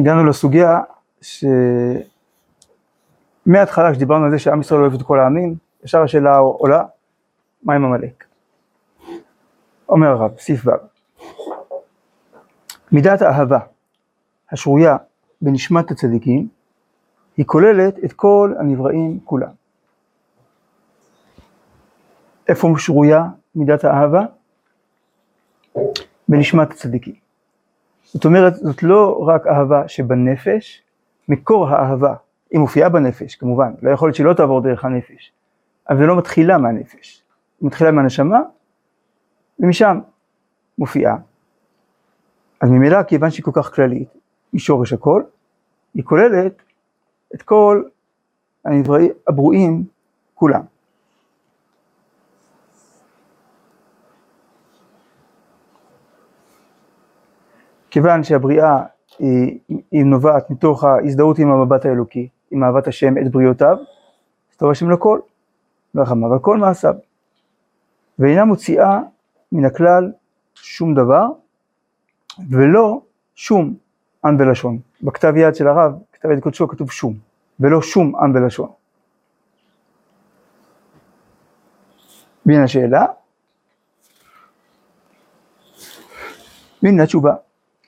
הגענו לסוגיה שמההתחלה כשדיברנו על זה שעם ישראל אוהב את כל העמים, ישר השאלה עולה, מה עם עמלק? אומר הרב, סעיף ו' מידת האהבה השרויה בנשמת הצדיקים היא כוללת את כל הנבראים כולם. איפה שרויה מידת האהבה? בנשמת הצדיקים. זאת אומרת, זאת לא רק אהבה שבנפש, מקור האהבה, היא מופיעה בנפש כמובן, לא יכול להיות שהיא לא תעבור דרך הנפש, אבל היא לא מתחילה מהנפש, היא מתחילה מהנשמה, ומשם מופיעה. אז ממילא, כיוון שהיא כל כך כללית, היא שורש הכל, היא כוללת את כל הנבראים הברואים כולם. כיוון שהבריאה היא, היא נובעת מתוך ההזדהות עם המבט האלוקי, עם אהבת השם את בריאותיו, אז טוב השם לכל, ורחמיו על כל מעשיו, ואינה מוציאה מן הכלל שום דבר, ולא שום עם ולשון. בכתב יד של הרב, כתב יד קודשו, כתוב שום, ולא שום עם ולשון. והנה השאלה, והנה התשובה.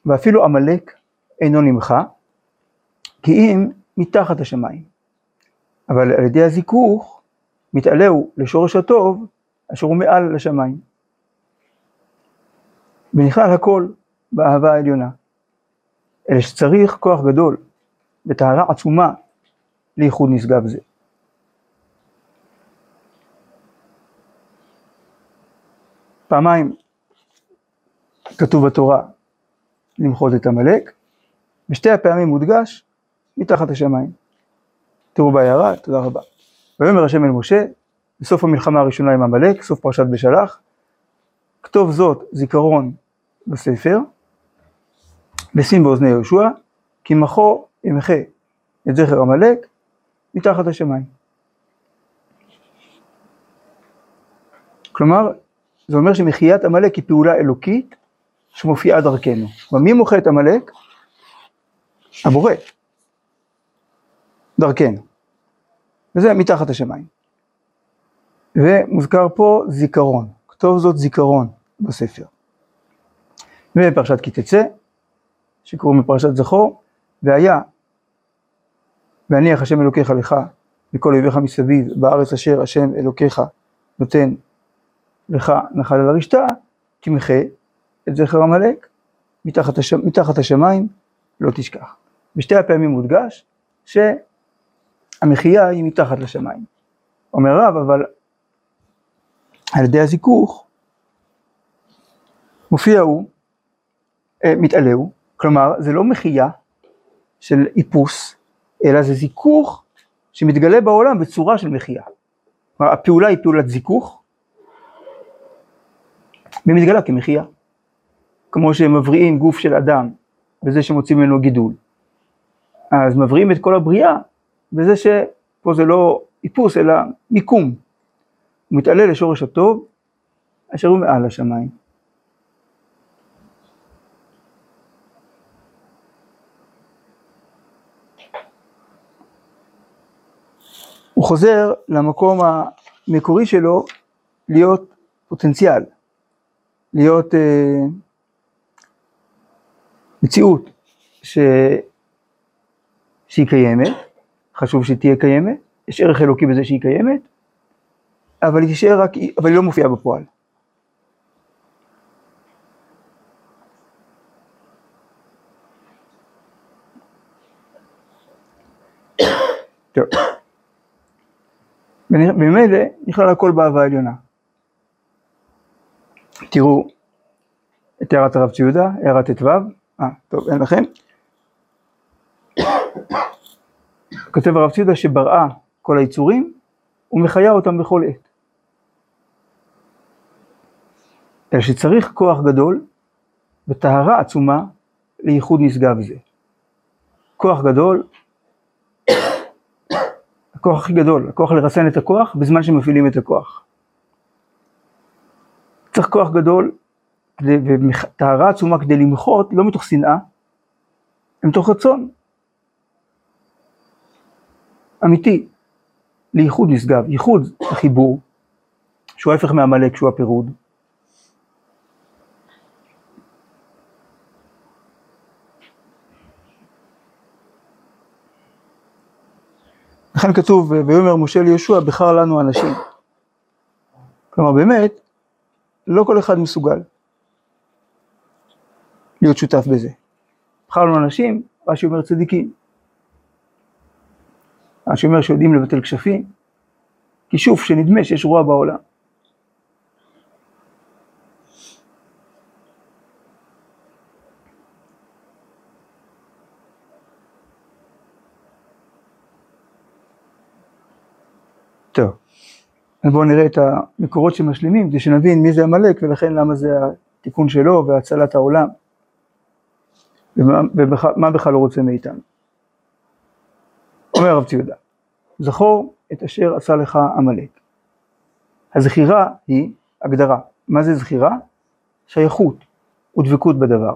ואפילו עמלק אינו נמחה, כי אם מתחת השמיים. אבל על ידי הזיכוך מתעלהו לשורש הטוב אשר הוא מעל לשמיים. ונכלל הכל באהבה העליונה. אלא שצריך כוח גדול וטהרה עצומה לייחוד נשגב זה. פעמיים כתוב בתורה למחות את עמלק, בשתי הפעמים מודגש מתחת השמיים. תראו בהערה, תודה רבה. ויאמר השם אל משה, בסוף המלחמה הראשונה עם עמלק, סוף פרשת בשלח, כתוב זאת זיכרון בספר, ושים באוזני יהושע, כי מחו ימחה את זכר עמלק מתחת השמיים. כלומר, זה אומר שמחיית עמלק היא פעולה אלוקית שמופיעה דרכנו. ומי מוחה את עמלק? הבורא. דרכנו. וזה מתחת השמיים. ומוזכר פה זיכרון, כתוב זאת זיכרון בספר. בפרשת כי תצא, שקוראים בפרשת זכור, והיה והניח השם אלוקיך לך מכל אויביך מסביב בארץ אשר השם אלוקיך נותן לך נחל על הרשתה, תמחה את זכר עמלק מתחת, הש... מתחת השמיים לא תשכח. בשתי הפעמים מודגש שהמחייה היא מתחת לשמיים. אומר רב, אבל על ידי הזיכוך מופיע הוא, אה, מתעלה הוא, כלומר זה לא מחייה של איפוס, אלא זה זיכוך שמתגלה בעולם בצורה של מחייה. כלומר הפעולה היא פעולת זיכוך, והיא מתגלה כמחייה. כמו שהם מבריאים גוף של אדם בזה שמוצאים ממנו גידול. אז מבריאים את כל הבריאה בזה שפה זה לא איפוס אלא מיקום. הוא מתעלה לשורש הטוב אשר הוא מעל השמיים. הוא חוזר למקום המקורי שלו להיות פוטנציאל, להיות אה, מציאות ש... שהיא קיימת, חשוב שהיא תהיה קיימת, יש ערך אלוקי בזה שהיא קיימת, אבל היא תישאר רק, אבל היא לא מופיעה בפועל. טוב. וממילא נכלל הכל באהבה העליונה. תראו את הערת הרב ציודה, הערת ט"ו, אה, טוב, אין לכם. כותב הרב ציודה שבראה כל היצורים ומחיה אותם בכל עת. אלא שצריך כוח גדול וטהרה עצומה לייחוד נשגב זה. כוח גדול, הכוח הכי גדול, הכוח לרסן את הכוח בזמן שמפעילים את הכוח. צריך כוח גדול וטהרה עצומה כדי למחות, לא מתוך שנאה, הם תוך רצון אמיתי לייחוד נשגב, ייחוד החיבור, שהוא ההפך מעמלק, שהוא הפירוד. לכן כתוב, ויאמר משה ליהושע, בחר לנו אנשים. כלומר באמת, לא כל אחד מסוגל להיות שותף בזה. בחר לנו אנשים, רש"י אומר צדיקים. רש"י אומר שיודעים לבטל כשפים, כישוף שנדמה שיש רוע בעולם. טוב, אז בואו נראה את המקורות שמשלימים, כדי שנבין מי זה עמלק ולכן למה זה התיקון שלו והצלת העולם, ומה בכלל הוא רוצה מאיתנו. אומר הרב ציודה, זכור את אשר עשה לך עמלק. הזכירה היא הגדרה. מה זה זכירה? שייכות ודבקות בדבר.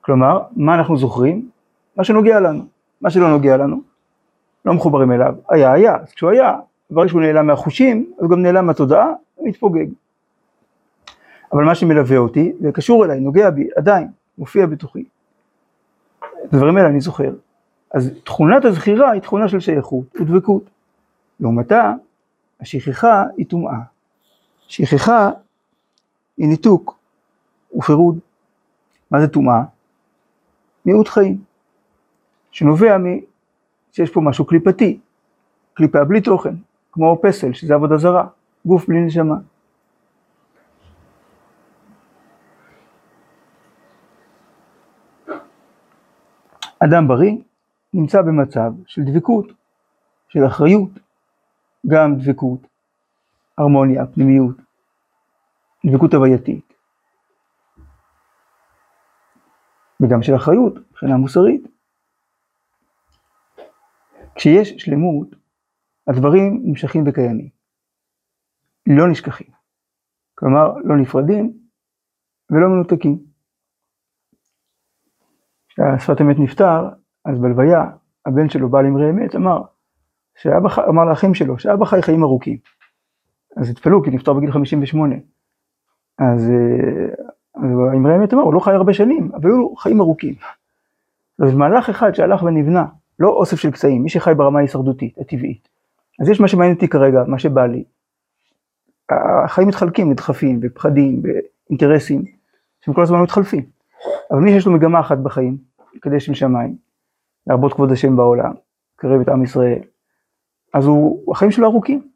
כלומר, מה אנחנו זוכרים? מה שנוגע לנו. מה שלא נוגע לנו, לא מחוברים אליו. היה היה, אז כשהוא היה, ברגע שהוא נעלם מהחושים, אז גם נעלם מהתודעה ומתפוגג. אבל מה שמלווה אותי, זה קשור אליי, נוגע בי, עדיין, מופיע בתוכי. הדברים האלה אני זוכר. אז תכונת הזכירה היא תכונה של שייכות ודבקות. לעומתה, השכחה היא טומאה. שכחה היא ניתוק ופירוד. מה זה טומאה? מיעוט חיים, שנובע מ... שיש פה משהו קליפתי, קליפה בלי תוכן, כמו פסל, שזה עבודה זרה, גוף בלי נשמה. אדם בריא נמצא במצב של דבקות, של אחריות, גם דבקות, הרמוניה, פנימיות, דבקות הווייתית, וגם של אחריות מבחינה מוסרית. כשיש שלמות, הדברים נמשכים וקיימים, לא נשכחים, כלומר לא נפרדים ולא מנותקים. כשהשפת אמת נפטר, אז בלוויה, הבן שלו, בעל אמרי אמת, אמר, שאבא אמר לאחים שלו, שאבא חי חיים ארוכים. אז התפלאו, כי נפטר בגיל 58. אז, אז אמרי אמת אמר, הוא לא חי הרבה שנים, אבל היו חיים ארוכים. אז מהלך אחד שהלך ונבנה, לא אוסף של קצאים, מי שחי ברמה ההישרדותית, הטבעית. אז יש מה שמעניין אותי כרגע, מה שבא לי. החיים מתחלקים לדחפים, בפחדים, באינטרסים, שהם כל הזמן מתחלפים. אבל מי שיש לו מגמה אחת בחיים, לקדש שם שמיים, להרבות כבוד השם בעולם, לקרב את עם ישראל, אז הוא, החיים שלו ארוכים.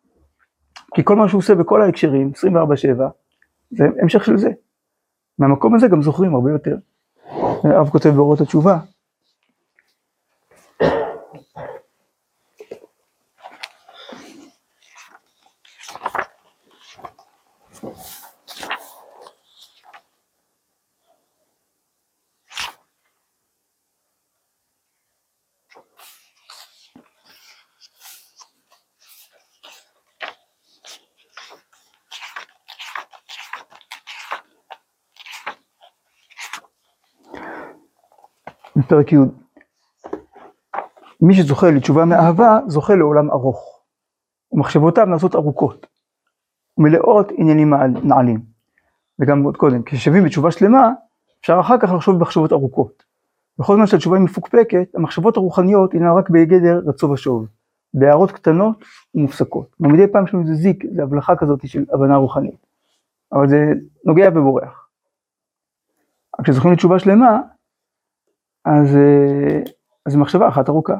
כי כל מה שהוא עושה בכל ההקשרים, 24-7, זה המשך של זה. מהמקום הזה גם זוכרים הרבה יותר. הרב כותב באורות התשובה, בפרק י' מי שזוכה לתשובה מאהבה, זוכה לעולם ארוך. ומחשבותיו נעשות ארוכות, ומלאות עניינים נעלים. וגם עוד קודם, כששבים בתשובה שלמה, אפשר אחר כך לחשוב במחשבות ארוכות. בכל זמן שהתשובה היא מפוקפקת, המחשבות הרוחניות הינן רק בגדר רצו ושוב, בהערות קטנות ומופסקות. מדי פעם יש לנו איזה זיק, איזה הבלחה כזאת של הבנה רוחנית. אבל זה נוגע ובורח. כשזוכים לתשובה שלמה, אז, אה, אז מחשבה אחת ארוכה.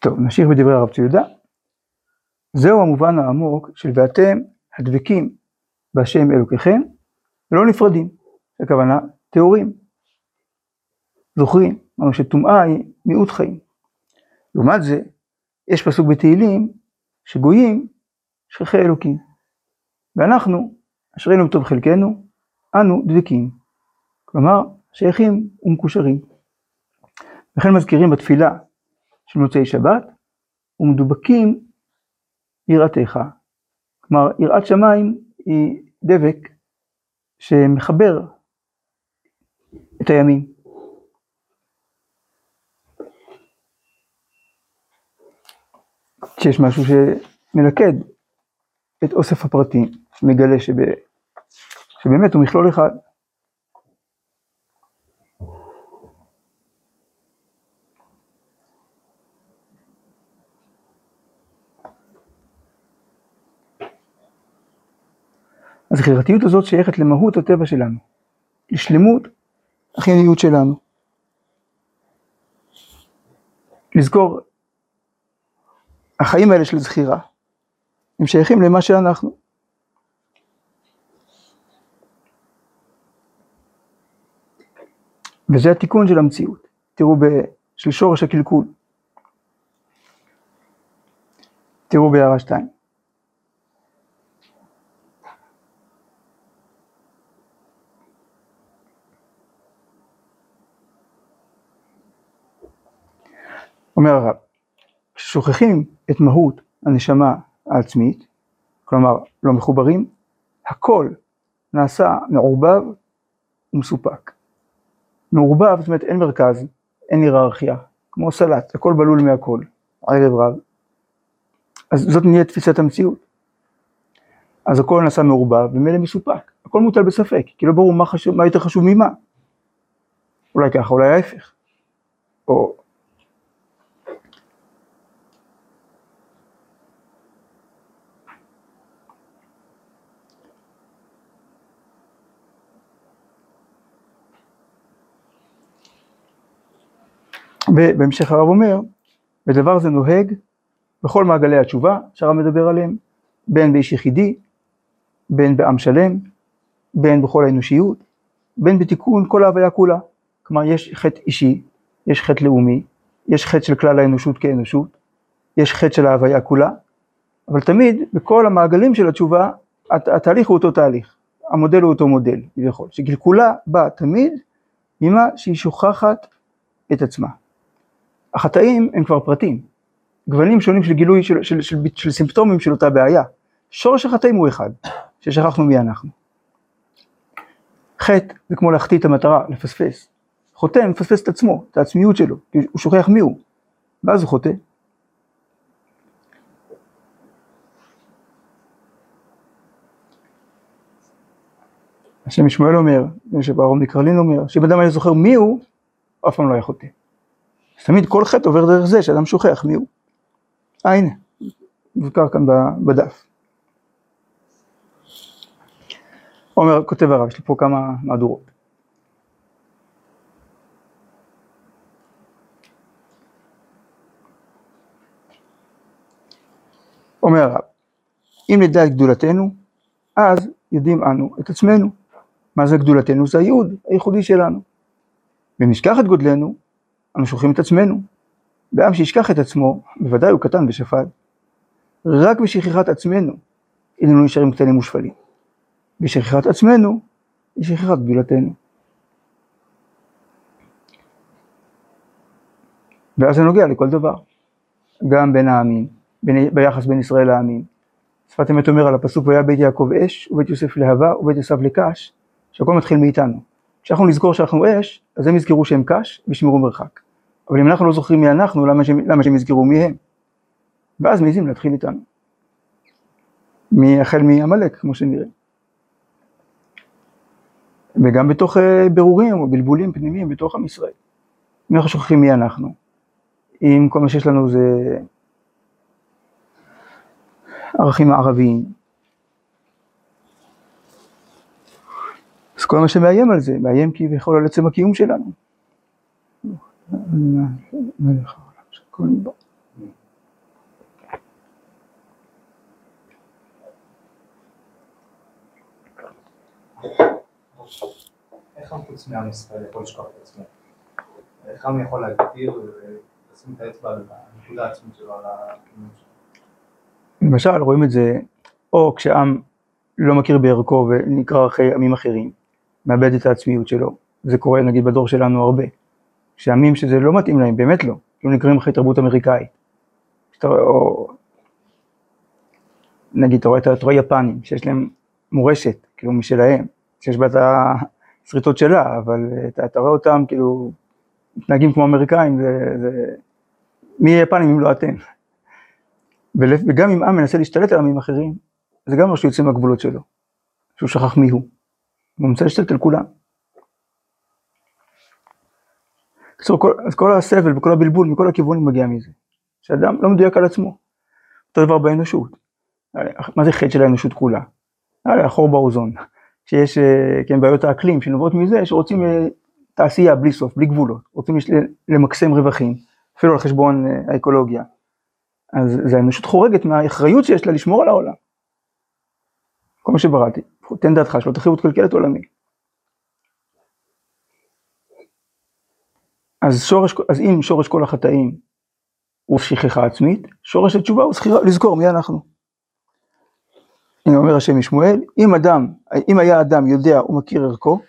טוב, נמשיך בדברי הרב ציודה. זהו המובן העמוק של ואתם הדבקים בהשם אלוקיכם ולא נפרדים, הכוונה טהורים, זוכרים, אמרנו שטומאה היא מיעוט חיים. לעומת זה, יש פסוק בתהילים שגויים שכחי אלוקים. ואנחנו, אשרינו בטוב חלקנו, אנו דבקים. כלומר, שייכים ומקושרים. וכן מזכירים בתפילה של מוצאי שבת, ומדובקים יראתך. כלומר, יראת שמיים היא דבק שמחבר את הימים. כשיש משהו שמלכד את אוסף הפרטים, מגלה שב... שבאמת הוא מכלול אחד. הזכירתיות הזאת שייכת למהות הטבע שלנו, לשלמות החיוניות שלנו. לזכור, החיים האלה של זכירה, הם שייכים למה שאנחנו. וזה התיקון של המציאות. תראו ב... של שורש הקלקול. תראו בהערה 2. אומר הרב, כששוכחים את מהות הנשמה העצמית, כלומר לא מחוברים, הכל נעשה מעורבב ומסופק. מעורבב, זאת אומרת אין מרכז, אין היררכיה, כמו סלט, הכל בלול מהכל, ערב רב. אז זאת נהיה תפיסת המציאות. אז הכל נעשה מעורבב ומילא מסופק, הכל מוטל בספק, כי לא ברור מה, חשוב, מה יותר חשוב ממה. אולי ככה, אולי ההפך. או ובהמשך הרב אומר, ודבר זה נוהג בכל מעגלי התשובה שהרב מדבר עליהם, בין באיש יחידי, בין בעם שלם, בין בכל האנושיות, בין בתיקון כל ההוויה כולה. כלומר, יש חטא אישי, יש חטא לאומי, יש חטא של כלל האנושות כאנושות, יש חטא של ההוויה כולה, אבל תמיד בכל המעגלים של התשובה, התהליך הוא אותו תהליך, המודל הוא אותו מודל, כביכול, שגלגולה באה תמיד ממה שהיא שוכחת את עצמה. החטאים הם כבר פרטים, גוונים שונים של גילוי של, של, של, של, של סימפטומים של אותה בעיה. שורש החטאים הוא אחד, ששכחנו מי אנחנו. חטא זה כמו להחטיא את המטרה, לפספס. חוטא מפספס את עצמו, את העצמיות שלו, הוא שוכח מי הוא, ואז הוא חוטא. השם ישמעאל אומר, שבארון מקרלין אומר, שאם אדם היה זוכר מי הוא, אף פעם לא היה חוטא. תמיד כל חטא עובר דרך זה שאדם שוכח מי הוא. אה הנה, מוזכר כאן בדף. אומר, כותב הרב, יש לי פה כמה מהדורות. אומר הרב, אם נדע את גדולתנו, אז יודעים אנו את עצמנו. מה זה גדולתנו? זה הייעוד הייחודי שלנו. ואם נשכח את גודלנו, אנו שוכחים את עצמנו. בעם שישכח את עצמו, בוודאי הוא קטן ושפל. רק בשכחת עצמנו איננו נשארים קטנים ושפלים. בשכחת עצמנו היא שכחת גדולתנו. ואז זה נוגע לכל דבר, גם בין העמים, בין, ביחס בין ישראל לעמים. שפת אמת אומר על הפסוק והיה בית יעקב אש ובית יוסף להבה ובית עשיו לקש, שהכל מתחיל מאיתנו. כשאנחנו נזכור שאנחנו אש, אז הם יזכרו שהם קש וישמרו מרחק. אבל אם אנחנו לא זוכרים מי אנחנו, למה שהם, למה שהם יזכרו מי הם? ואז מעזים להתחיל איתנו. החל מעמלק, כמו שנראה. וגם בתוך אה, בירורים או בלבולים פנימיים בתוך עם ישראל. אם אנחנו שוכחים מי אנחנו, אם כל מה שיש לנו זה ערכים ערביים, אז כל מה שמאיים על זה, מאיים כביכול על עצם הקיום שלנו. איך עם חוץ מעם ישראל יכול לשכוח את עצמו? איך עם יכול להגדיר ולשים את האצבע על הנקודה העצמית שלו, על הקיום שלו? למשל רואים את זה או כשעם לא מכיר בערכו ונקרא אחרי עמים אחרים, מאבד את העצמיות שלו, זה קורה נגיד בדור שלנו הרבה, שעמים שזה לא מתאים להם, באמת לא, לא נקראים אחרי תרבות אמריקאית, או נגיד, אתה רואה, אתה רואה יפנים, שיש להם מורשת, כאילו משלהם, שיש בה את השריטות שלה, אבל אתה, אתה רואה אותם כאילו מתנהגים כמו אמריקאים, זה, זה... מי יפנים אם לא אתם? וגם אם עם מנסה להשתלט על עמים אחרים, זה גם אומר שהוא יוצא מהגבולות שלו, שהוא שכח מי הוא. הוא רוצה להשתלט על כולם. בקיצור, כל, כל הסבל וכל הבלבול מכל הכיוונים מגיע מזה. שאדם לא מדויק על עצמו. אותו דבר באנושות. מה זה חטא של האנושות כולה? החור באוזון. שיש, אה, כן, בעיות האקלים שנובעות מזה שרוצים אה, תעשייה בלי סוף, בלי גבולות. רוצים למקסם רווחים, אפילו על חשבון אה, האקולוגיה. אז זה האנושות חורגת מהאחריות שיש לה לשמור על העולם. כל מה שבראתי, תן דעתך שלא תחייבו תקלקל את אז, שורש, אז אם שורש כל החטאים הוא שכחה עצמית, שורש התשובה הוא לזכור מי אנחנו. הנה אומר השם משמואל, אם אדם, אם היה אדם יודע ומכיר ערכו,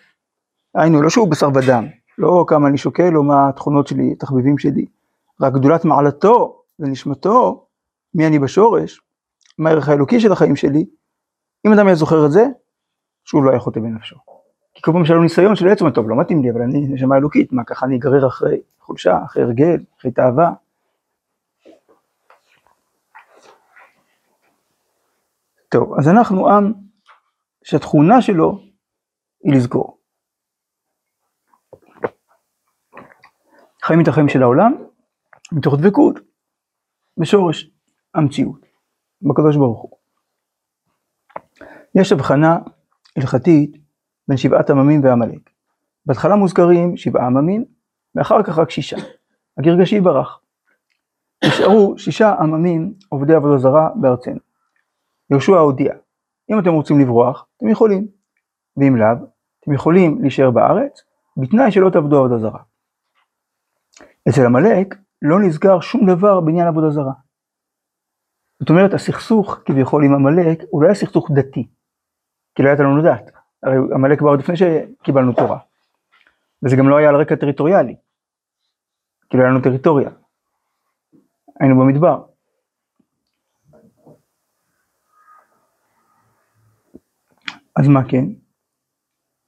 היינו לא שהוא בשר ודם, לא כמה אני שוקל או מה התכונות שלי, התחביבים שלי, רק גדולת מעלתו ונשמתו, מי אני בשורש, מה הערך האלוקי של החיים שלי, אם אדם היה זוכר את זה, שוב לא היה חוטא בנפשו. כי כל פעם שהיה לו ניסיון של עצמו, טוב, לא מתאים לי, אבל אני נשמה אלוקית, מה ככה אני אגרר אחרי חולשה, אחרי הרגל, אחרי תאווה. טוב, אז אנחנו עם שהתכונה שלו היא לזכור. חיים את החיים של העולם מתוך דבקות בשורש המציאות, בקדוש ברוך הוא. יש הבחנה הלכתית בין שבעת עממים ועמלק. בהתחלה מוזכרים שבעה עממים, ואחר כך רק שישה. הגרגשי ברח. נשארו שישה עממים עובדי עבודה זרה בארצנו. יהושע הודיע, אם אתם רוצים לברוח, אתם יכולים, ואם לאו, אתם יכולים להישאר בארץ, בתנאי שלא תעבדו עבודה זרה. אצל עמלק לא נזכר שום דבר בעניין עבודה זרה. זאת אומרת, הסכסוך כביכול עם עמלק הוא לא היה סכסוך דתי, כי לא הייתה לנו דת. הרי עמלק בא עוד לפני שקיבלנו תורה. וזה גם לא היה על רקע טריטוריאלי, כי לא היה לנו טריטוריה. היינו במדבר. אז מה כן?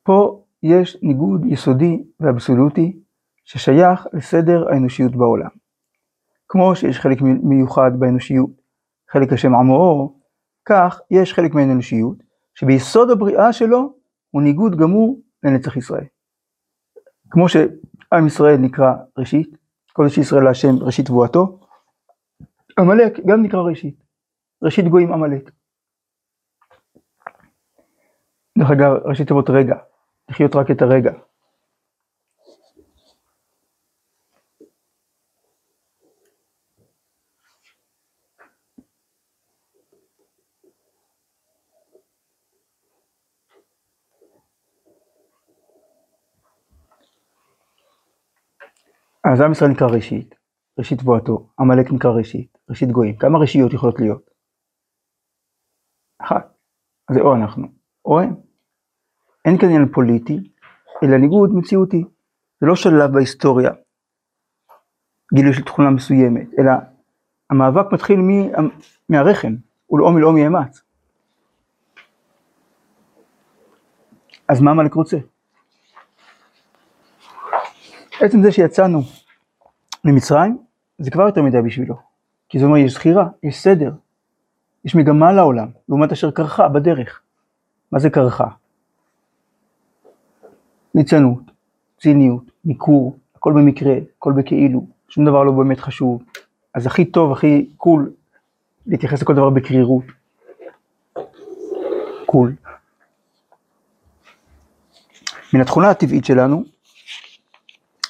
פה יש ניגוד יסודי ואבסולוטי ששייך לסדר האנושיות בעולם. כמו שיש חלק מיוחד באנושיות, חלק השם עמו, כך יש חלק מהאנושיות שביסוד הבריאה שלו הוא ניגוד גמור לנצח ישראל. כמו שעם ישראל נקרא ראשית, קודש ישראל להשם ראשית תבואתו, עמלק גם נקרא ראשית, ראשית גויים עמלק. דרך אגב, ראשית תיבות רגע, לחיות רק את הרגע. אז עם ישראל נקרא ראשית, ראשית תבואתו, עמלק נקרא ראשית, ראשית גויים. כמה ראשיות יכולות להיות? אחת. זה או אנחנו, או הם. אין כאן עניין פוליטי, אלא ניגוד מציאותי. זה לא שלב בהיסטוריה, גילוי של תכונה מסוימת, אלא המאבק מתחיל מהרחם, ולאום מלאום יאמץ. אז מה עמלק רוצה? עצם זה שיצאנו ממצרים, זה כבר יותר מדי בשבילו. כי זה אומר, יש זכירה, יש סדר, יש מגמה לעולם, לעומת אשר קרחה בדרך. מה זה קרחה? ליצנות, ציניות, ניכור, הכל במקרה, הכל בכאילו, שום דבר לא באמת חשוב. אז הכי טוב, הכי קול, להתייחס לכל דבר בקרירות. קול. מן התכונה הטבעית שלנו,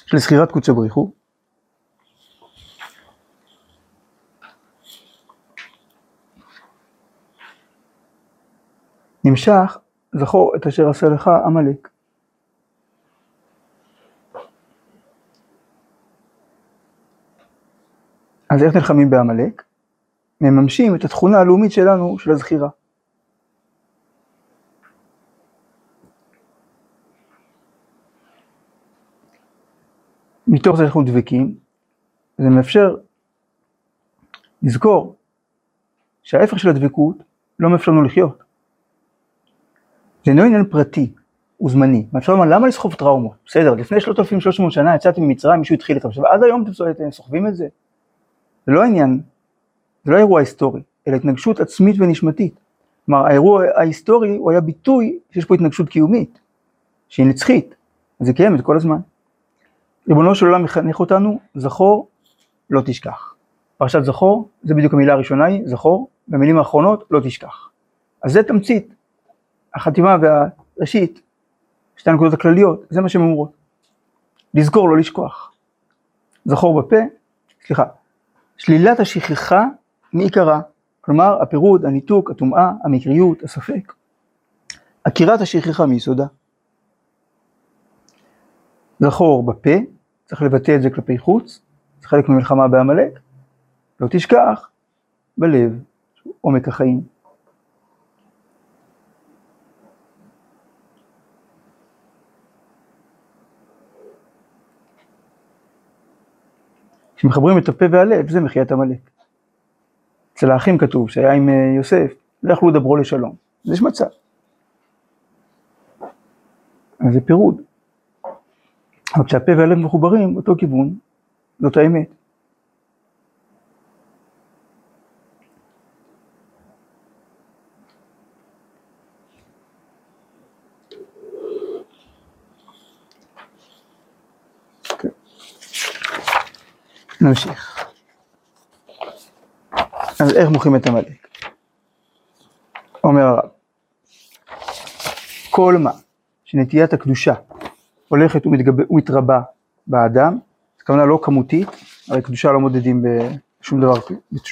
של זכירת קודשא בריך נמשך, זכור את אשר עשה לך עמלק. אז איך נלחמים בעמלק? מממשים את התכונה הלאומית שלנו של הזכירה. מתוך זה אנחנו דבקים, זה מאפשר לזכור שההפך של הדבקות לא מאפשר לנו לחיות. זה אינו עניין פרטי, הוא זמני. מאפשר לומר, למה לסחוב טראומות? בסדר, לפני 3,300 שנה יצאתם ממצרים, מישהו התחיל איתכם. עכשיו, עד היום אתם סוחבים את זה. זה לא עניין, זה לא אירוע היסטורי, אלא התנגשות עצמית ונשמתית. כלומר, האירוע ההיסטורי הוא היה ביטוי שיש פה התנגשות קיומית, שהיא נצחית, אז היא קיימת כל הזמן. ריבונו של עולם מחנך אותנו, זכור, לא תשכח. פרשת זכור, זה בדיוק המילה הראשונה היא, זכור, במילים האחרונות, לא תשכח. אז זה תמצית, החתימה והראשית, שתי הנקודות הכלליות, זה מה שהן אומרות. לזכור, לא לשכוח. זכור בפה, סליחה, שלילת השכחה מעיקרה, כלומר הפירוד, הניתוק, הטומאה, המקריות, הספק. עקירת השכחה מיסודה. זכור בפה, צריך לבטא את זה כלפי חוץ, זה חלק ממלחמה בעמלק, לא תשכח בלב, עומק החיים. כשמחברים את הפה והלב, זה מחיית עמלק. אצל האחים כתוב שהיה עם אה, יוסף, לא יכלו לדברו לשלום. אז יש מצב. אז זה פירוד. אבל כשהפה והלב מחוברים באותו כיוון, זאת האמת. נמשיך. אז איך מוכרים את עמלק? אומר הרב, כל מה שנטיית הקדושה הולכת ומתרבה באדם, זו כוונה לא כמותית, הרי קדושה לא מודדים בשום דבר,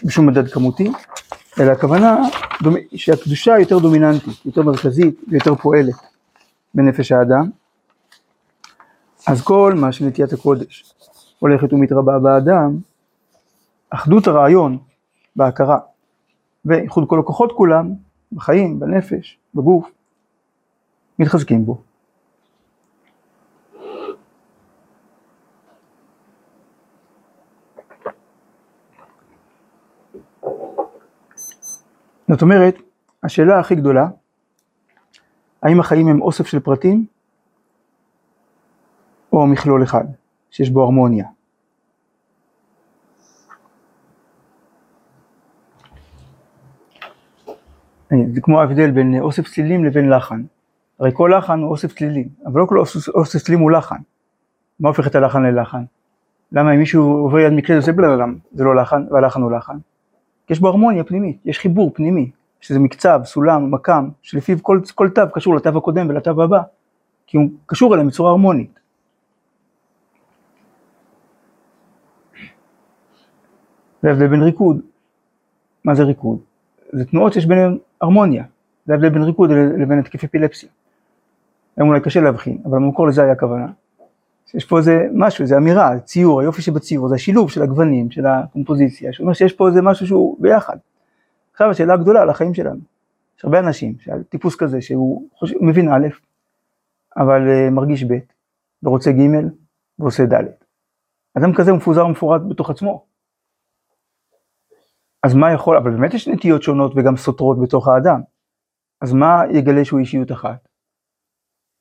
בשום מדד כמותי, אלא הכוונה שהקדושה יותר דומיננטית, יותר מרכזית ויותר פועלת בנפש האדם. אז כל מה שנטיית הקודש הולכת ומתרבה באדם, אחדות הרעיון בהכרה ואיחוד כל הכוחות כולם, בחיים, בנפש, בגוף, מתחזקים בו. זאת אומרת, השאלה הכי גדולה, האם החיים הם אוסף של פרטים או מכלול אחד? שיש בו הרמוניה. זה כמו ההבדל בין אוסף צלילים לבין לחן. הרי כל לחן הוא אוסף צלילים, אבל לא כל אוסף צלילים הוא לחן. מה הופך את הלחן ללחן? למה אם מישהו עובר יד מקלדת עושה בלעדם, זה לא לחן, והלחן הוא לחן? יש בו הרמוניה פנימית, יש חיבור פנימי, שזה מקצב, סולם, מקם, שלפיו כל, כל תו קשור לתו הקודם ולתו הבא, כי הוא קשור אליהם בצורה הרמונית. זה ההבדל בין ריקוד. מה זה ריקוד? זה תנועות שיש ביניהן הרמוניה. זה ההבדל בין ריקוד לבין התקף אפילפסיה. היום אולי קשה להבחין, אבל במקור לזה היה הכוונה. יש פה איזה משהו, איזה אמירה, ציור, היופי שבציור, זה השילוב של הגוונים, של הקומפוזיציה, שאומר שיש פה איזה משהו שהוא ביחד. עכשיו השאלה הגדולה על החיים שלנו. יש הרבה אנשים, טיפוס כזה שהוא חושב, מבין א', אבל uh, מרגיש ב', ורוצה ג', ועושה ד'. אדם כזה הוא מפוזר ומפורט בתוך עצמו. אז מה יכול, אבל באמת יש נטיות שונות וגם סותרות בתוך האדם. אז מה יגלה שהוא אישיות אחת?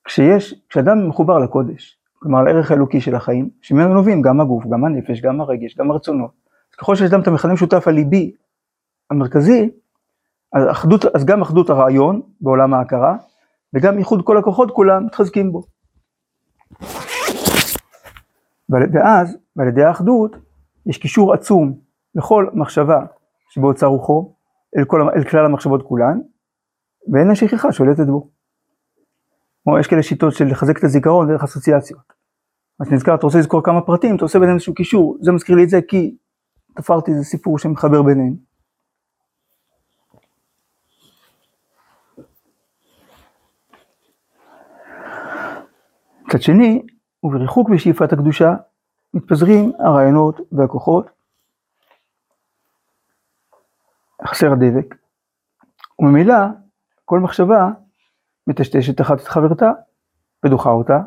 כשיש, כשאדם מחובר לקודש, כלומר לערך האלוקי של החיים, שממנו נובעים גם הגוף, גם הנפש, גם הרגש, גם הרצונות. אז ככל שיש אדם את המכנה משותף הליבי המרכזי, אז, אחדות, אז גם אחדות הרעיון בעולם ההכרה, וגם איחוד כל הכוחות כולם מתחזקים בו. ואז, ועל ידי האחדות, יש קישור עצום לכל מחשבה שבאוצר רוחו, אל, כל, אל כלל המחשבות כולן, ואין השכחה שולטת בו. כמו יש כאלה שיטות של לחזק את הזיכרון דרך אסוציאציות. מה שנזכר, אתה רוצה לזכור כמה פרטים, אתה עושה ביניהם איזשהו קישור, זה מזכיר לי את זה כי תפרתי איזה סיפור שמחבר ביניהם. מצד שני, ובריחוק בשאיפת הקדושה, מתפזרים הרעיונות והכוחות, חסר הדבק, וממילא כל מחשבה מטשטשת אחת את חברתה ודוחה אותה,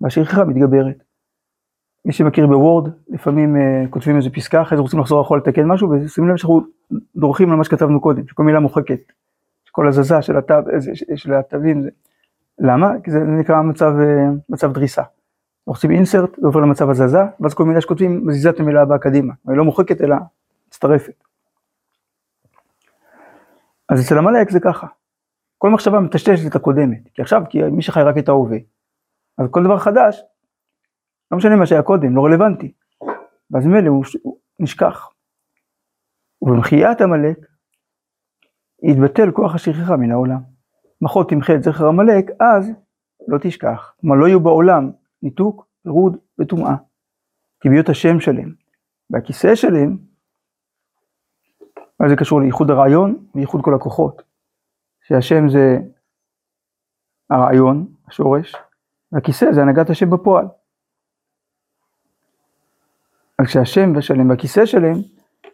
והשכחה מתגברת. מי שמכיר בוורד, לפעמים אה, כותבים איזה פסקה, אחרי זה רוצים לחזור אחורה לתקן משהו, ושימו לב שאנחנו דורכים על מה שכתבנו קודם, שכל מילה מוחקת, שכל הזזה של התו, איזה- של התווים, זה. למה? כי זה נקרא מצב, אה, מצב דריסה. רוצים אינסרט, זה עובר למצב הזזה, ואז כל מילה שכותבים מזיזה את המילה הבאה קדימה, היא לא מוחקת אלא מצטרפת. אז אצל עמלק זה ככה, כל מחשבה מטשטשת את הקודמת, כי עכשיו, כי מי שחי רק את ההווה, אז כל דבר חדש, לא משנה מה שהיה קודם, לא רלוונטי, ואז ממילא הוא, הוא נשכח. ובמחיית עמלק, יתבטל כוח השכחה מן העולם. מחות תמחה את זכר עמלק, אז לא תשכח. כלומר לא יהיו בעולם ניתוק, פירוד וטומאה. כי בהיות השם שלם והכיסא שלם, מה זה קשור לייחוד הרעיון וייחוד כל הכוחות. שהשם זה הרעיון, השורש, והכיסא זה הנהגת השם בפועל. אז כשהשם והשלם והכיסא שלם,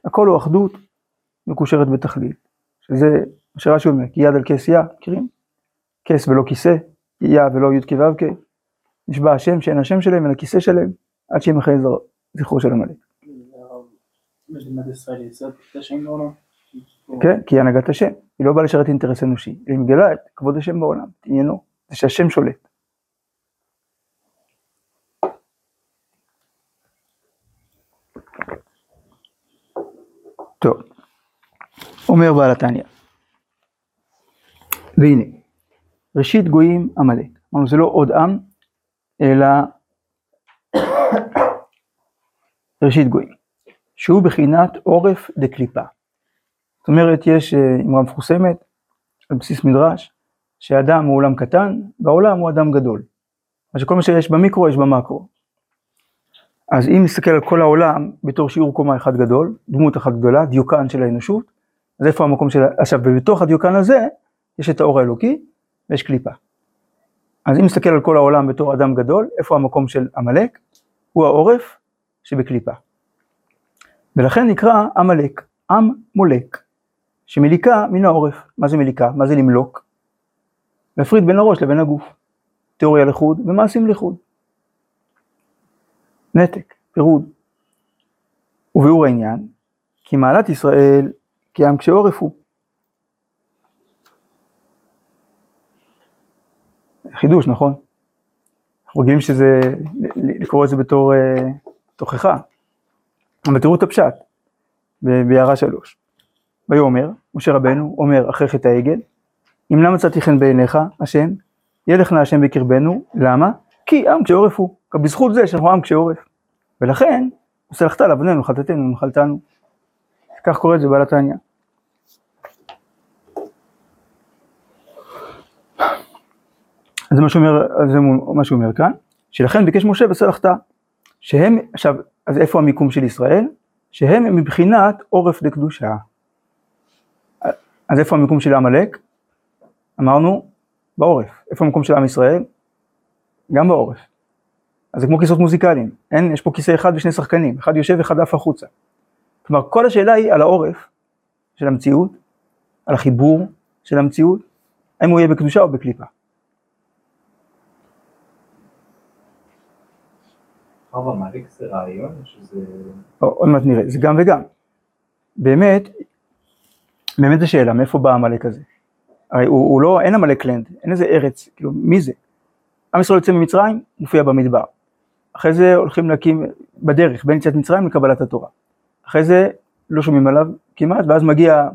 הכל הוא אחדות מקושרת בתכלית. שזה מה שרש"י אומר, כי יד על כס יה, מכירים? כס ולא כיסא, יה ולא י' כו' נשבע השם שאין השם שלהם אלא כיסא שלהם, עד שימחה זכרו של עמלק. מדינת ישראל יסוד את השם בעולם. כן, כי היא הנהגת השם, היא לא באה לשרת אינטרס אנושי, היא מגלה את כבוד השם בעולם, עניינו, זה שהשם שולט. טוב, אומר בעל התניא, והנה, ראשית גויים עמלק, אמרנו זה לא עוד עם, אלא ראשית גויים, שהוא בחינת עורף דקליפה. זאת אומרת, יש אה, אמרה מפורסמת, על בסיס מדרש, שאדם הוא עולם קטן, והעולם הוא אדם גדול. אז שכל מה שיש במיקרו יש במקרו. אז אם נסתכל על כל העולם בתור שיעור קומה אחד גדול, דמות אחת גדולה, דיוקן של האנושות, אז איפה המקום של... עכשיו, ובתוך הדיוקן הזה, יש את האור האלוקי ויש קליפה. אז אם נסתכל על כל העולם בתור אדם גדול, איפה המקום של עמלק? הוא העורף שבקליפה. ולכן נקרא עמלק, עם מולק, שמליקה מן העורף. מה זה מליקה? מה זה למלוק? להפריד בין הראש לבין הגוף. תיאוריה לחוד ומעשים לחוד. נתק, פירוד. וביאור העניין, כי מעלת ישראל כעם קשה עורף הוא. חידוש, נכון? אנחנו רגילים שזה, לקרוא את זה בתור אה, תוכחה. אבל תראו את הפשט, בהערה שלוש. ויאמר, משה רבנו אומר אחרי חטא העגל, אם למה מצאתי חן בעיניך, השם, ילך נא השם בקרבנו, למה? כי עם קשה עורף הוא, בזכות זה שאנחנו עם קשה עורף. ולכן, וסלחת לעווננו, חטאתנו ונחלתנו. כך קורא את זה בעל התניא. זה מה שהוא אומר כאן, שלכן ביקש משה וסלחת, שהם, עכשיו, אז איפה המיקום של ישראל? שהם מבחינת עורף דקדושה. אז איפה המיקום של עמלק? אמרנו, בעורף. איפה המקום של עם ישראל? גם בעורף. אז זה כמו כיסאות מוזיקליים, אין, יש פה כיסא אחד ושני שחקנים, אחד יושב ואחד עף החוצה. כלומר, כל השאלה היא על העורף של המציאות, על החיבור של המציאות, האם הוא יהיה בקדושה או בקליפה. ועמלק זה רעיון, שזה... עוד מעט נראה, זה גם וגם. באמת, באמת זו שאלה, מאיפה בא העמלק הזה? הרי הוא, הוא לא, אין עמלק לנד, אין איזה ארץ, כאילו, מי זה? עם ישראל יוצא ממצרים, מופיע במדבר. אחרי זה הולכים להקים בדרך, בין יציאת מצרים לקבלת התורה. אחרי זה לא שומעים עליו כמעט, ואז מגיע,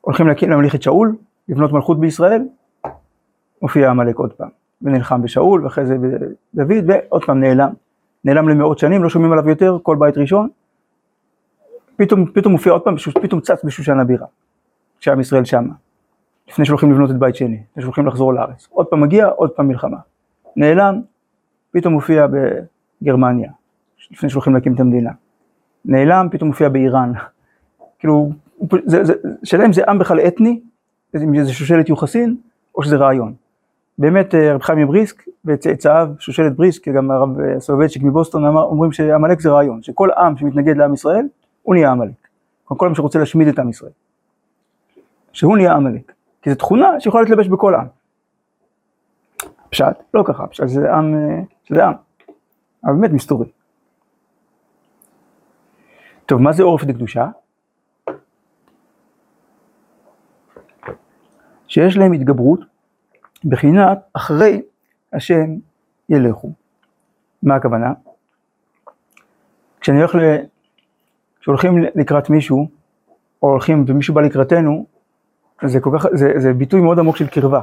הולכים להקים, להמליך את שאול, לבנות מלכות בישראל, מופיע עמלק עוד פעם, ונלחם בשאול, ואחרי זה בדוד, ועוד פעם נעלם. נעלם למאות שנים, לא שומעים עליו יותר, כל בית ראשון. פתאום, פתאום מופיע עוד פעם, פתאום צץ בשושן הבירה, כשעם ישראל שמה. לפני שהולכים לבנות את בית שני, לפני שהולכים לחזור לארץ. עוד פעם מגיע, עוד פעם מלחמה. נעלם, פתאום מופיע בגרמניה, לפני שהולכים להקים את המדינה. נעלם, פתאום מופיע באיראן. כאילו, זה, שאלה אם זה עם בכלל אתני, אם זה שושלת יוחסין, או שזה רעיון. באמת רב חיים מבריסק וצאצאיו, שושלת בריסק, גם הרב סולובייצ'יק מבוסטון, אמר, אומרים שעמלק זה רעיון, שכל עם שמתנגד לעם ישראל, הוא נהיה עמלק. כל עם שרוצה להשמיד את עם ישראל. שהוא נהיה עמלק. כי זו תכונה שיכולה להתלבש בכל עם. פשט, לא ככה, פשט זה עם, שזה עם. אבל באמת מסתורי. טוב, מה זה עורף דקדושה? שיש להם התגברות בחינת אחרי השם ילכו. מה הכוונה? כשאני הולך ל... כשהולכים לקראת מישהו, או הולכים ומישהו בא לקראתנו, זה, כל כך, זה, זה ביטוי מאוד עמוק של קרבה.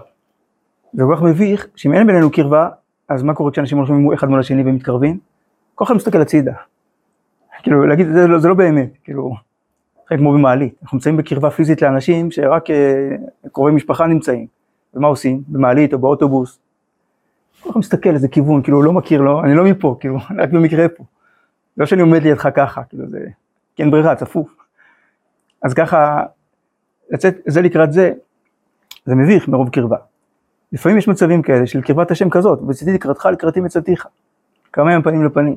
זה כל כך מביך, שאם אין בינינו קרבה, אז מה קורה כשאנשים הולכים אחד מול השני ומתקרבים? כל אחד מסתכל הצידה. כאילו, להגיד, זה לא, זה לא באמת, כאילו, זה כמו במעלית. אנחנו נמצאים בקרבה פיזית לאנשים שרק אה, קרובי משפחה נמצאים. ומה עושים? במעלית או באוטובוס. כל אחד מסתכל איזה כיוון, כאילו, הוא לא מכיר, לא, אני לא מפה, כאילו, רק במקרה פה. לא שאני עומד לידך ככה, כאילו, זה, כי אין ברירה, צפוף. אז ככה, לצאת זה לקראת זה, זה מביך מרוב קרבה. לפעמים יש מצבים כאלה של קרבת השם כזאת, וצאתי לקראתך לקראתי מצאתיך. כמה ימים פנים לפנים.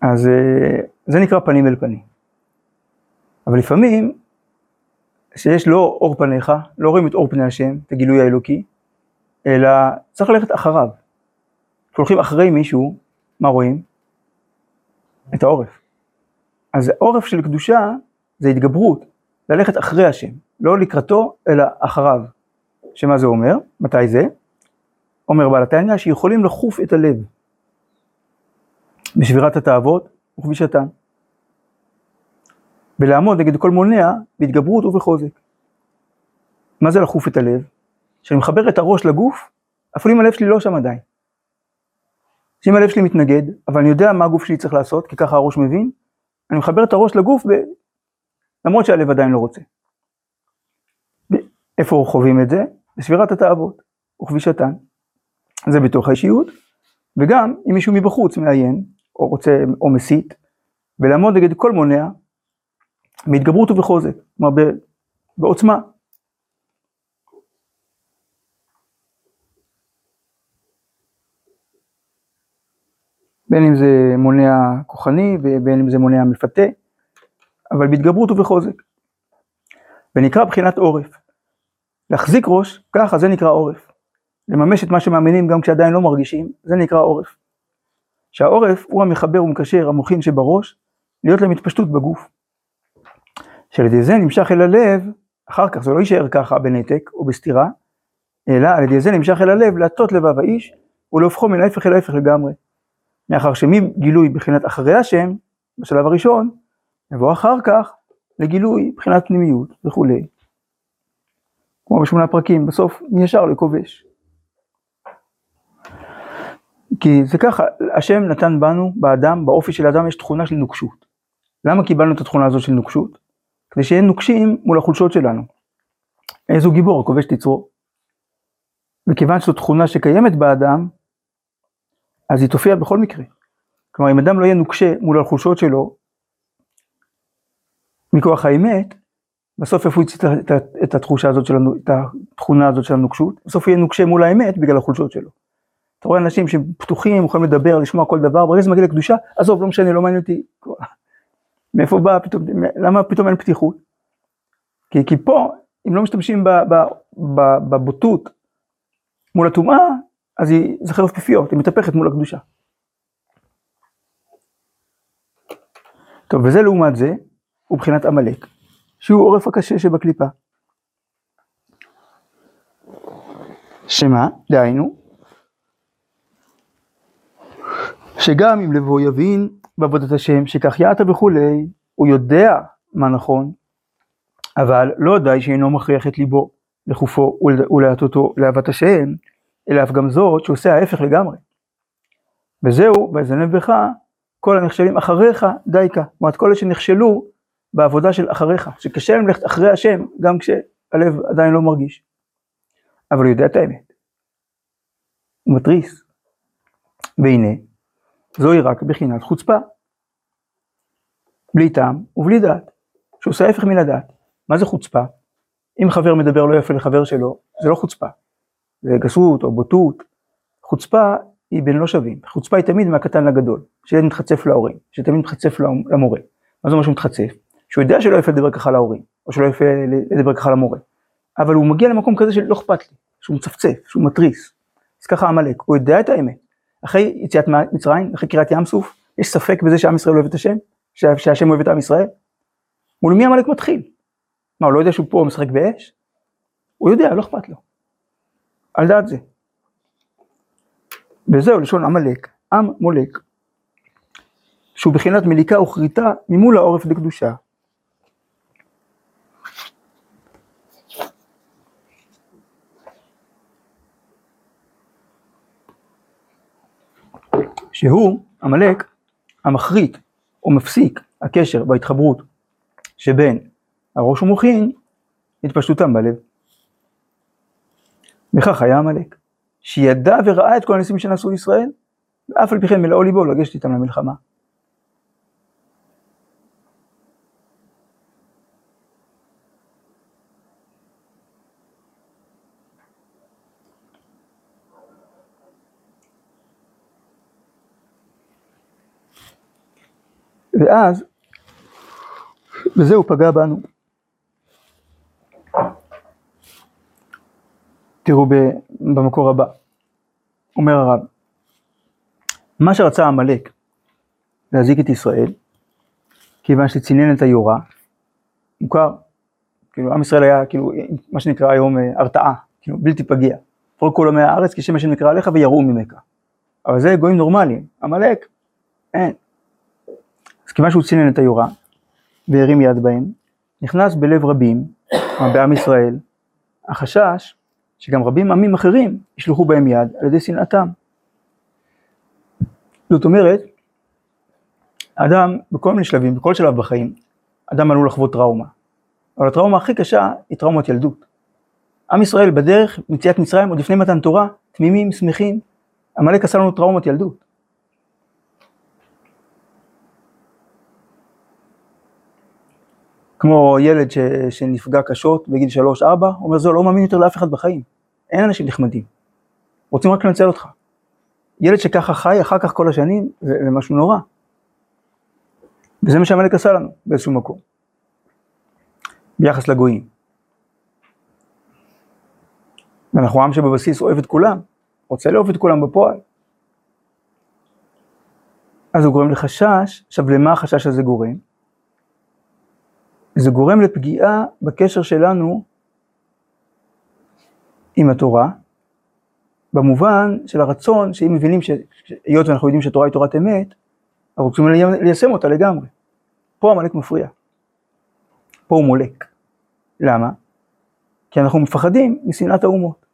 אז אה, זה נקרא פנים אל פנים. אבל לפעמים, שיש לא אור פניך, לא רואים את אור פני השם, את הגילוי האלוקי, אלא צריך ללכת אחריו. כשהולכים אחרי מישהו, מה רואים? את העורף. אז העורף של קדושה זה התגברות, ללכת אחרי השם, לא לקראתו, אלא אחריו. שמה זה אומר? מתי זה? אומר בעל התניא שיכולים לחוף את הלב בשבירת התאוות וכבישתן. ולעמוד נגד כל מונע בהתגברות ובחוזק. מה זה לחוף את הלב? כשאני מחבר את הראש לגוף, אפילו אם הלב שלי לא שם עדיין. שאם הלב שלי מתנגד, אבל אני יודע מה הגוף שלי צריך לעשות, כי ככה הראש מבין, אני מחבר את הראש לגוף ב... למרות שהלב עדיין לא רוצה. איפה חווים את זה? בספירת התאוות וכבישתן. זה בתוך האישיות, וגם אם מישהו מבחוץ מעיין, או רוצה, או מסית, ולעמוד נגד כל מונע, בהתגברות ובחוזק, כלומר בעוצמה. בין אם זה מונע כוחני ובין אם זה מונע מפתה, אבל בהתגברות ובחוזק. ונקרא בחינת עורף. להחזיק ראש, ככה זה נקרא עורף. לממש את מה שמאמינים גם כשעדיין לא מרגישים, זה נקרא עורף. שהעורף הוא המחבר ומקשר המוחין שבראש, להיות להם התפשטות בגוף. שעל ידי זה נמשך אל הלב, אחר כך זה לא יישאר ככה בנתק או בסתירה, אלא על ידי זה נמשך אל הלב להטות לבב האיש ולהופכו מן ההפך אל ההפך לגמרי. מאחר שמגילוי בחינת אחרי השם, בשלב הראשון, יבוא אחר כך לגילוי בחינת פנימיות וכולי. כמו בשמונה פרקים, בסוף מישר לכובש. כי זה ככה, השם נתן בנו, באדם, באופי של האדם יש תכונה של נוקשות. למה קיבלנו את התכונה הזאת של נוקשות? כדי שיהיה נוקשים מול החולשות שלנו. איזו גיבור, הכובש תצרו. וכיוון שזו תכונה שקיימת באדם, אז היא תופיע בכל מקרה. כלומר, אם אדם לא יהיה נוקשה מול החולשות שלו, מכוח האמת, בסוף איפה הוא יצא את התחושה הזאת של, את התכונה הזאת של הנוקשות? בסוף הוא יהיה נוקשה מול האמת בגלל החולשות שלו. אתה רואה אנשים שהם פתוחים, יכולים לדבר, לשמוע כל דבר, ברגע שזה מגיע לקדושה, עזוב, לא משנה, לא מעניין אותי. מאיפה בא פתאום, למה פתאום אין פתיחות? כי, כי פה, אם לא משתמשים בבוטות מול הטומאה, אז היא, זה חרב פיפיות, היא מתהפכת מול הקדושה. טוב, וזה לעומת זה, הוא בחינת עמלק. שהוא עורף הקשה שבקליפה. שמה? דהיינו, שגם אם לבוא יבין בעבודת השם, שכך יעתה וכולי, הוא יודע מה נכון, אבל לא די שאינו מכריח את ליבו לחופו ולהטותו לאהבת השם, אלא אף גם זאת שעושה ההפך לגמרי. וזהו, ויזנב בך כל הנכשלים אחריך דייקה. זאת אומרת, כל אלה שנכשלו בעבודה של אחריך, שקשה להם ללכת אחרי השם, גם כשהלב עדיין לא מרגיש. אבל הוא יודע את האמת. הוא מתריס. והנה, זוהי רק בחינת חוצפה. בלי טעם ובלי דעת, שעושה ההפך מן הדעת. מה זה חוצפה? אם חבר מדבר לא יפה לחבר שלו, זה לא חוצפה. זה גסות או בוטות. חוצפה היא בין לא שווים. חוצפה היא תמיד מהקטן לגדול, שילד מתחצף להורים, שתמיד מתחצף למורה. מה זה אומר שהוא מתחצף? שהוא יודע שלא יפה לדבר ככה להורים, או שלא יפה לדבר ככה למורה, אבל הוא מגיע למקום כזה שלא אכפת לי, שהוא מצפצף, שהוא מתריס. אז ככה עמלק, הוא יודע את האמת, אחרי יציאת מצרים, אחרי קריאת ים סוף, יש ספק בזה שעם ישראל אוהב את השם? שה- שהשם אוהב את עם ישראל? מול מי עמלק מתחיל? מה, הוא לא יודע שהוא פה משחק באש? הוא יודע, לא אכפת לו. על דעת זה. וזהו לשון עמלק, עם מולק, שהוא בחינת מליקה וכריתה ממול העורף לקדושה. שהוא, עמלק, המחריט או מפסיק הקשר בהתחברות שבין הראש ומוחין התפשטותם בלב. וכך היה עמלק, שידע וראה את כל הניסים שנעשו לישראל, ואף על פי כן מלאו ליבו לגשת איתם למלחמה. ואז, בזה הוא פגע בנו. תראו במקור הבא, אומר הרב, מה שרצה עמלק להזיק את ישראל, כיוון שצינן את היורה, מוכר, כאילו עם ישראל היה כאילו מה שנקרא היום אה, הרתעה, כאילו בלתי פגיע, פרוק כל עמי הארץ כשם השם נקרא עליך ויראו ממך, אבל זה גויים נורמליים, עמלק, אין. כיוון שהוא צינן את היורה והרים יד בהם, נכנס בלב רבים, בעם ישראל, החשש שגם רבים עמים אחרים ישלחו בהם יד על ידי שנאתם. זאת אומרת, אדם בכל מיני שלבים, בכל שלב בחיים, אדם עלול לחוות טראומה. אבל הטראומה הכי קשה היא טראומת ילדות. עם ישראל בדרך מציאת מצרים עוד לפני מתן תורה, תמימים, שמחים, עמלק עשה לנו טראומת ילדות. כמו ילד ש, שנפגע קשות בגיל 3-4, אומר זהו לא מאמין יותר לאף אחד בחיים, אין אנשים נחמדים, רוצים רק לנצל אותך. ילד שככה חי אחר כך כל השנים, זה, זה משהו נורא. וזה מה שעמלק עשה לנו באיזשהו מקום, ביחס לגויים. ואנחנו עם שבבסיס אוהב את כולם, רוצה לאהוב את כולם בפועל. אז הוא גורם לחשש, עכשיו למה החשש הזה גורם? זה גורם לפגיעה בקשר שלנו עם התורה, במובן של הרצון שאם מבינים שהיות ואנחנו יודעים שהתורה היא תורת אמת, אנחנו רוצים ליישם אותה לגמרי. פה עמלק מפריע. פה הוא מולק. למה? כי אנחנו מפחדים משנאת האומות.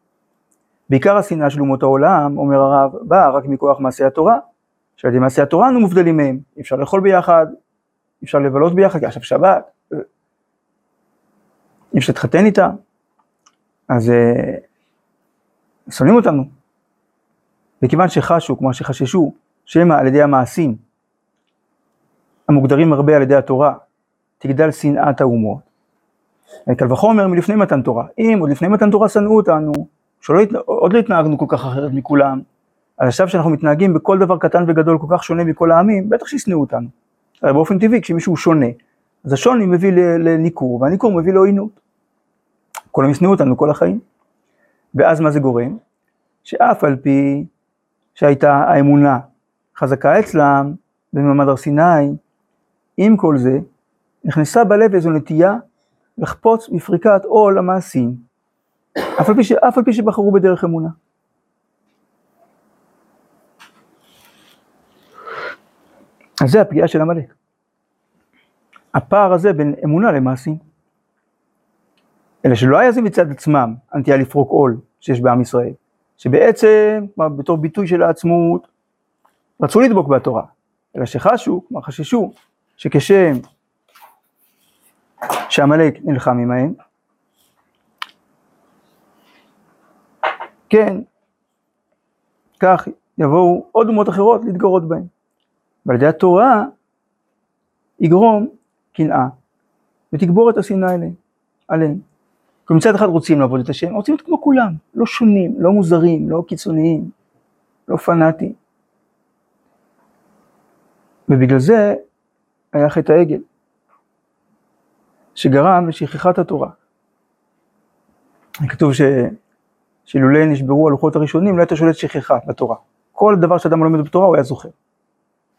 בעיקר השנאה של אומות העולם, אומר הרב, באה רק מכוח מעשי התורה, שעל ידי מעשי התורה אנו מובדלים מהם, אי אפשר לאכול ביחד, אי אפשר לבלות ביחד, עכשיו שבת, אי אפשר להתחתן איתם, אז אה, שונאים אותנו. וכיוון שחשו, כמו שחששו, שמא על ידי המעשים המוגדרים הרבה על ידי התורה, תגדל שנאת האומות. קל וחומר מלפני מתן תורה. אם עוד לפני מתן תורה שנאו אותנו, שעוד לא התנהגנו כל כך אחרת מכולם, אז עכשיו שאנחנו מתנהגים בכל דבר קטן וגדול כל כך שונה מכל העמים, בטח שישנאו אותנו. הרי באופן טבעי כשמישהו שונה, אז השוני מביא לניכור, והניכור מביא לעוינות. כולם ישנאו אותנו כל החיים. ואז מה זה גורם? שאף על פי שהייתה האמונה חזקה אצלם, במעמד הר סיני, עם כל זה, נכנסה בלב איזו נטייה לחפוץ בפריקת עול המעשים, אף על פי, ש... אף על פי שבחרו בדרך אמונה. אז זה הפגיעה של עמלק. הפער הזה בין אמונה למעשים. אלא שלא היה זה מצד עצמם הנטייה לפרוק עול שיש בעם ישראל, שבעצם, בתור ביטוי של העצמות, רצו לדבוק בתורה, אלא שחשו, כלומר חששו, שכשם שעמלק נלחם עמהם, כן, כך יבואו עוד אומות אחרות להתגרות בהם. ועל ידי התורה יגרום קנאה ותגבור את השנאה עליהם. כי מצד אחד רוצים לעבוד את השם, רוצים להיות כמו כולם, לא שונים, לא מוזרים, לא קיצוניים, לא פנאטיים. ובגלל זה היה חטא העגל, שגרם לשכחת התורה. כתוב ש... שאילולא נשברו הלוחות הראשונים, לא הייתה שולט שכחה בתורה. כל דבר שאדם לומד בתורה הוא היה זוכר.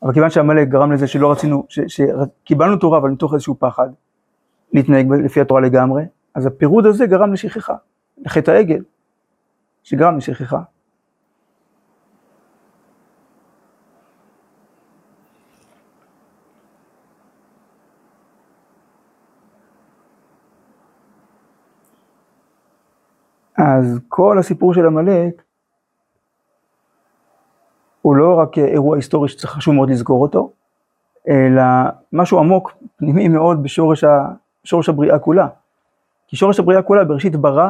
אבל כיוון שעמלק גרם לזה שלא רצינו, שקיבלנו תורה אבל מתוך איזשהו פחד להתנהג לפי התורה לגמרי, אז הפירוד הזה גרם לשכחה, לחטא העגל, שגרם לשכחה. אז כל הסיפור של עמלק הוא לא רק אירוע היסטורי שצריך חשוב מאוד לזכור אותו, אלא משהו עמוק, פנימי מאוד בשורש ה, שורש הבריאה כולה. כי שורש הבריאה כולה בראשית ברא,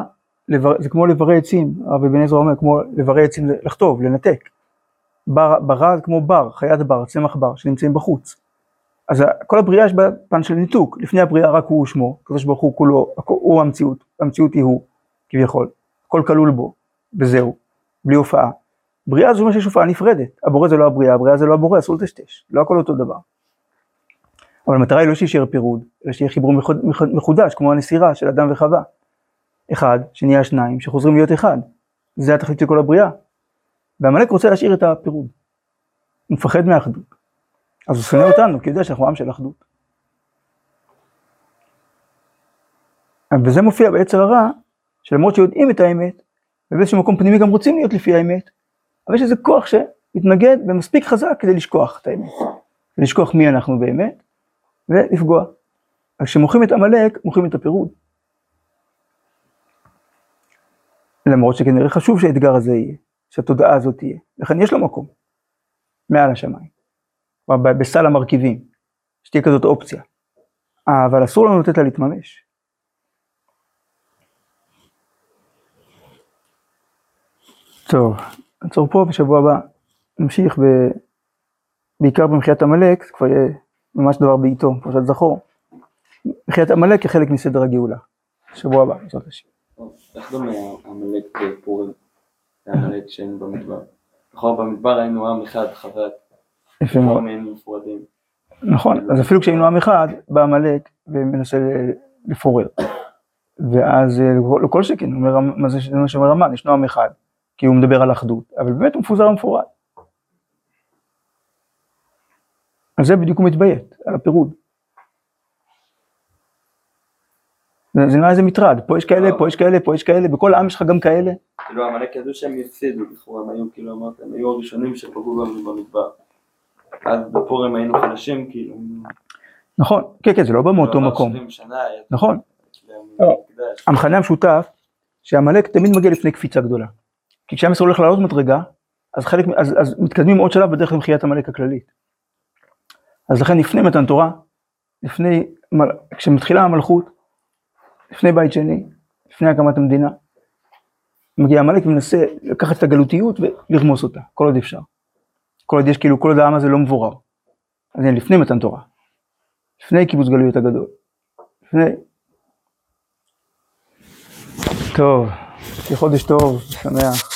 זה כמו לברא עצים, הרב אבן עזרא אומר, כמו לברא עצים לחטוב, לנתק. בר, ברא זה כמו בר, חיית בר, צמח בר, שנמצאים בחוץ. אז כל הבריאה יש בה פן של ניתוק, לפני הבריאה רק הוא ושמו, הקדוש ברוך הוא כולו, הוא המציאות, המציאות היא הוא, כביכול, הכל כלול בו, וזהו, בלי הופעה. בריאה זה אומר שיש הופעה נפרדת, הבורא זה לא הבריאה, הבריאה זה לא הבורא, אסור לטשטש, לא הכל אותו דבר. אבל המטרה היא לא שישאר פירוד, אלא שיהיה חיבור מחוד- מחוד- מחודש, כמו הנסירה של אדם וחווה. אחד, שנהיה שניים, שחוזרים להיות אחד. זה התכלית של כל הבריאה. ועמלק רוצה להשאיר את הפירוד. הוא מפחד מהאחדות. אז הוא שונא אותנו, כי הוא יודע שאנחנו עם של אחדות. וזה מופיע ביצר הרע, שלמרות שיודעים את האמת, ובאיזשהו מקום פנימי גם רוצים להיות לפי האמת, אבל יש איזה כוח שמתנגד ומספיק חזק כדי לשכוח את האמת. לשכוח מי אנחנו באמת, ולפגוע. אז כשמוכרים את עמלק, מוכרים את הפירוד. למרות שכנראה חשוב שהאתגר הזה יהיה, שהתודעה הזאת תהיה. לכן יש לו מקום, מעל השמיים. כלומר, בסל המרכיבים, שתהיה כזאת אופציה. אבל אסור לנו לתת לה להתממש. טוב, נעצור פה, בשבוע הבא נמשיך ב... בעיקר במחיית עמלק, זה כבר יהיה ממש דבר בעיתו, פרשת זכור. מחיית עמלק כחלק מסדר הגאולה. שבוע הבא, בעזרת השם. איך דומה עמלק בפורים לעמלק שהיינו במדבר? נכון, במדבר היינו עם אחד, חזק, יפה מאוד. נכון, אז אפילו כשהיינו עם אחד, בא עמלק ומנסה לפורר. ואז אה, לא כל שכן, מה זה מה שאומר המן, ישנו עם אחד, כי הוא מדבר על אחדות, אבל באמת הוא מפוזר ומפורד. על זה בדיוק הוא מתביית, על הפירוד. זה זה נראה איזה מטרד, פה יש כאלה, פה יש כאלה, פה יש כאלה, בכל העם יש לך גם כאלה. כאילו עמלק ידעו שהם יפסידו, לכאורה הם היו, כאילו אמרת, הם היו הראשונים שפגעו בנו במדבר. אז בפורים היינו חלשים, כאילו. נכון, כן, כן, זה לא בא מאותו מקום. 70 שנה, היה נכון, לא. המכנה המשותף, שעמלק תמיד מגיע לפני קפיצה גדולה. כי כשעם ישראל הולך לעלות מדרגה, אז חלק, אז, אז מתקדמים עוד שלב בדרך למחיית עמלק הכללית. אז לכן לפני מתן תורה, לפני, כשמתחילה המלכות, לפני בית שני, לפני הקמת המדינה, מגיע עמלק ומנסה לקחת את הגלותיות ולרמוס אותה, כל עוד אפשר. כל עוד יש כאילו, כל עוד העם הזה לא מבורר. אז הנה, לפני מתן תורה, לפני קיבוץ גלויות הגדול, לפני, טוב, חודש טוב, שמח.